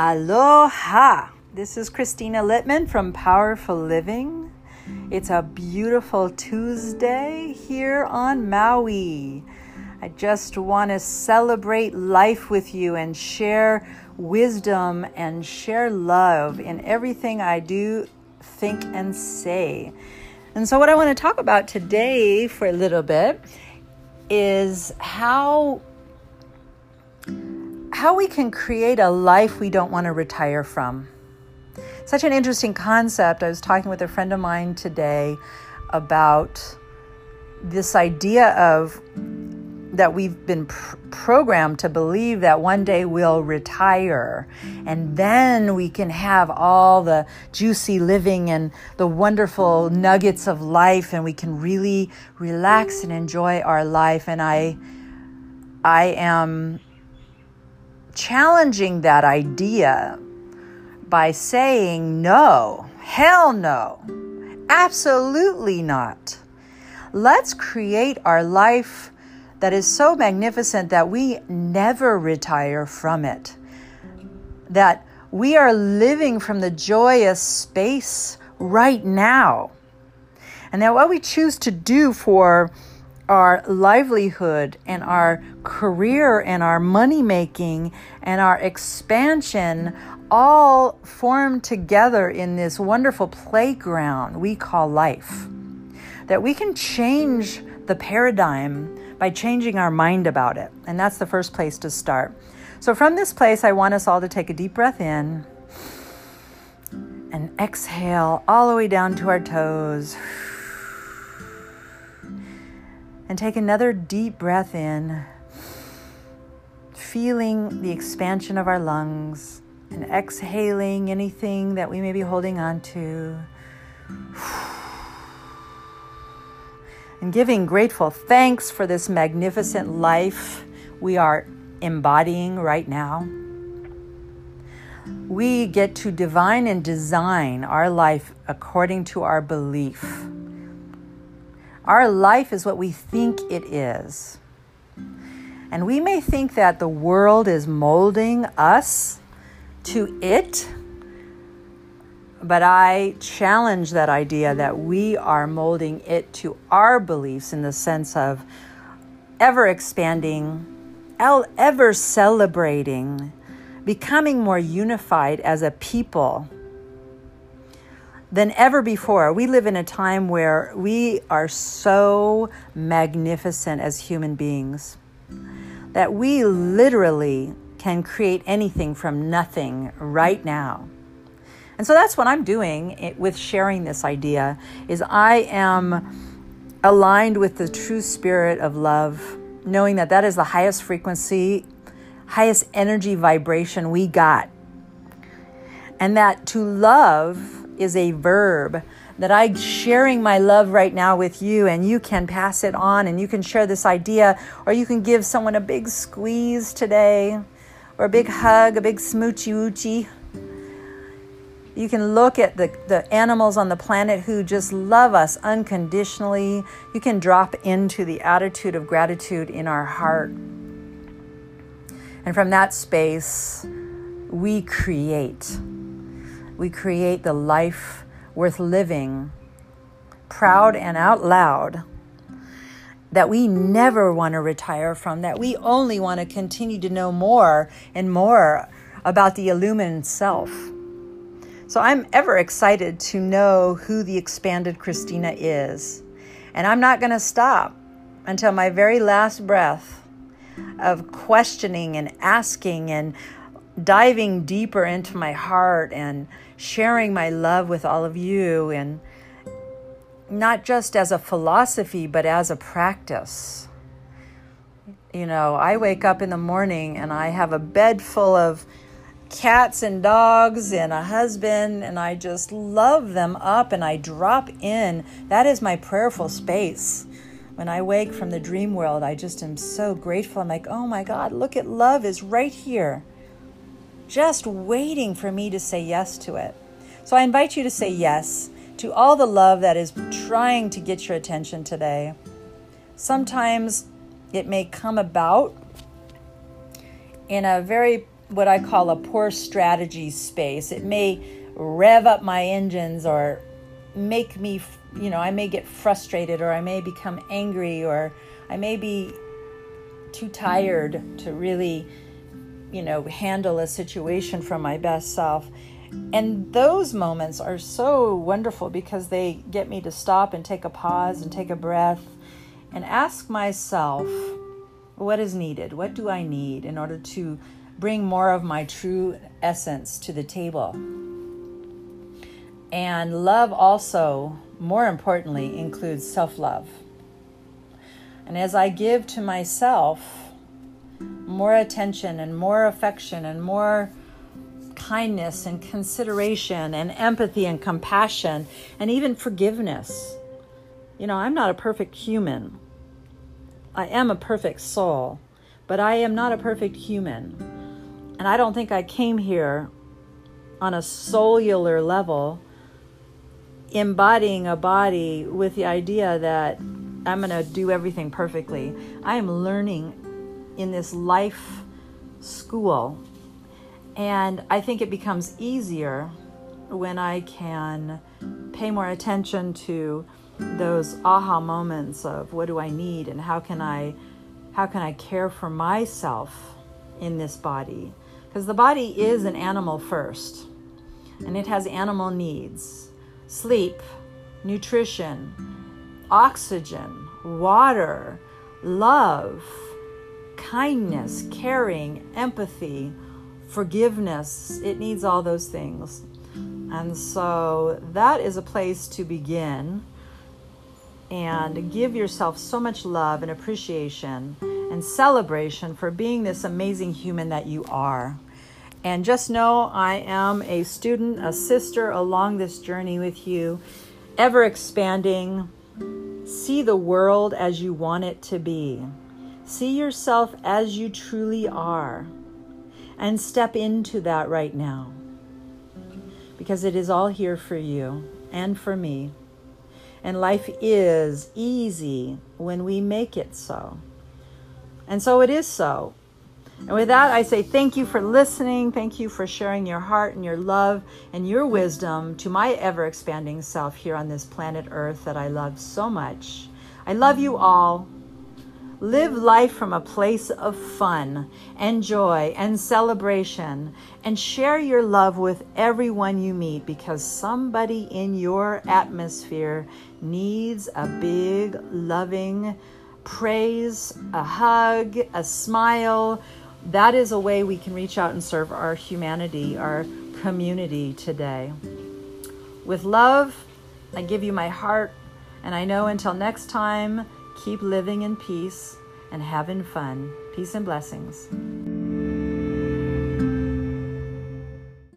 Aloha! This is Christina Littman from Powerful Living. It's a beautiful Tuesday here on Maui. I just want to celebrate life with you and share wisdom and share love in everything I do, think, and say. And so, what I want to talk about today for a little bit is how how we can create a life we don't want to retire from. Such an interesting concept. I was talking with a friend of mine today about this idea of that we've been pr- programmed to believe that one day we'll retire and then we can have all the juicy living and the wonderful nuggets of life and we can really relax and enjoy our life and I I am challenging that idea by saying no, hell no, absolutely not. Let's create our life that is so magnificent that we never retire from it. That we are living from the joyous space right now. And that what we choose to do for our livelihood and our career and our money making and our expansion all form together in this wonderful playground we call life. That we can change the paradigm by changing our mind about it. And that's the first place to start. So, from this place, I want us all to take a deep breath in and exhale all the way down to our toes and take another deep breath in, feeling the expansion of our lungs and exhaling anything that we may be holding on to. And giving grateful thanks for this magnificent life we are embodying right now. We get to divine and design our life according to our belief. Our life is what we think it is. And we may think that the world is molding us to it, but I challenge that idea that we are molding it to our beliefs in the sense of ever expanding, ever celebrating, becoming more unified as a people than ever before. We live in a time where we are so magnificent as human beings that we literally can create anything from nothing right now. And so that's what I'm doing with sharing this idea is I am aligned with the true spirit of love, knowing that that is the highest frequency, highest energy vibration we got. And that to love is a verb that I'm sharing my love right now with you, and you can pass it on and you can share this idea, or you can give someone a big squeeze today, or a big hug, a big smoochy woochy. You can look at the, the animals on the planet who just love us unconditionally. You can drop into the attitude of gratitude in our heart. And from that space, we create. We create the life worth living, proud and out loud, that we never want to retire from, that we only want to continue to know more and more about the illumined self. So I'm ever excited to know who the expanded Christina is. And I'm not going to stop until my very last breath of questioning and asking and diving deeper into my heart and sharing my love with all of you and not just as a philosophy but as a practice. You know, I wake up in the morning and I have a bed full of cats and dogs and a husband and I just love them up and I drop in. That is my prayerful space. When I wake from the dream world, I just am so grateful. I'm like, oh my God, look at love is right here just waiting for me to say yes to it. So I invite you to say yes to all the love that is trying to get your attention today. Sometimes it may come about in a very what I call a poor strategy space. It may rev up my engines or make me, you know, I may get frustrated or I may become angry or I may be too tired to really, you know, handle a situation from my best self. And those moments are so wonderful because they get me to stop and take a pause and take a breath and ask myself what is needed? What do I need in order to bring more of my true essence to the table? And love also, more importantly, includes self love. And as I give to myself more attention and more affection and more kindness and consideration and empathy and compassion and even forgiveness. You know, I'm not a perfect human. I am a perfect soul, but I am not a perfect human. And I don't think I came here on a cellular level embodying a body with the idea that I'm going to do everything perfectly. I am learning in this life school and I think it becomes easier when I can pay more attention to those aha moments of what do I need and how can I how can I care for myself in this body? Because the body is an animal first and it has animal needs. Sleep, nutrition, oxygen, water, love, kindness, caring, empathy, forgiveness. It needs all those things. And so that is a place to begin and give yourself so much love and appreciation and celebration for being this amazing human that you are. And just know I am a student, a sister along this journey with you, ever expanding. See the world as you want it to be. See yourself as you truly are and step into that right now because it is all here for you and for me. And life is easy when we make it so. And so it is so. And with that, I say thank you for listening. Thank you for sharing your heart and your love and your wisdom to my ever expanding self here on this planet Earth that I love so much. I love you all. Live life from a place of fun and joy and celebration and share your love with everyone you meet because somebody in your atmosphere needs a big, loving praise, a hug, a smile. That is a way we can reach out and serve our humanity, our community today. With love, I give you my heart, and I know until next time, Keep living in peace and having fun. Peace and blessings.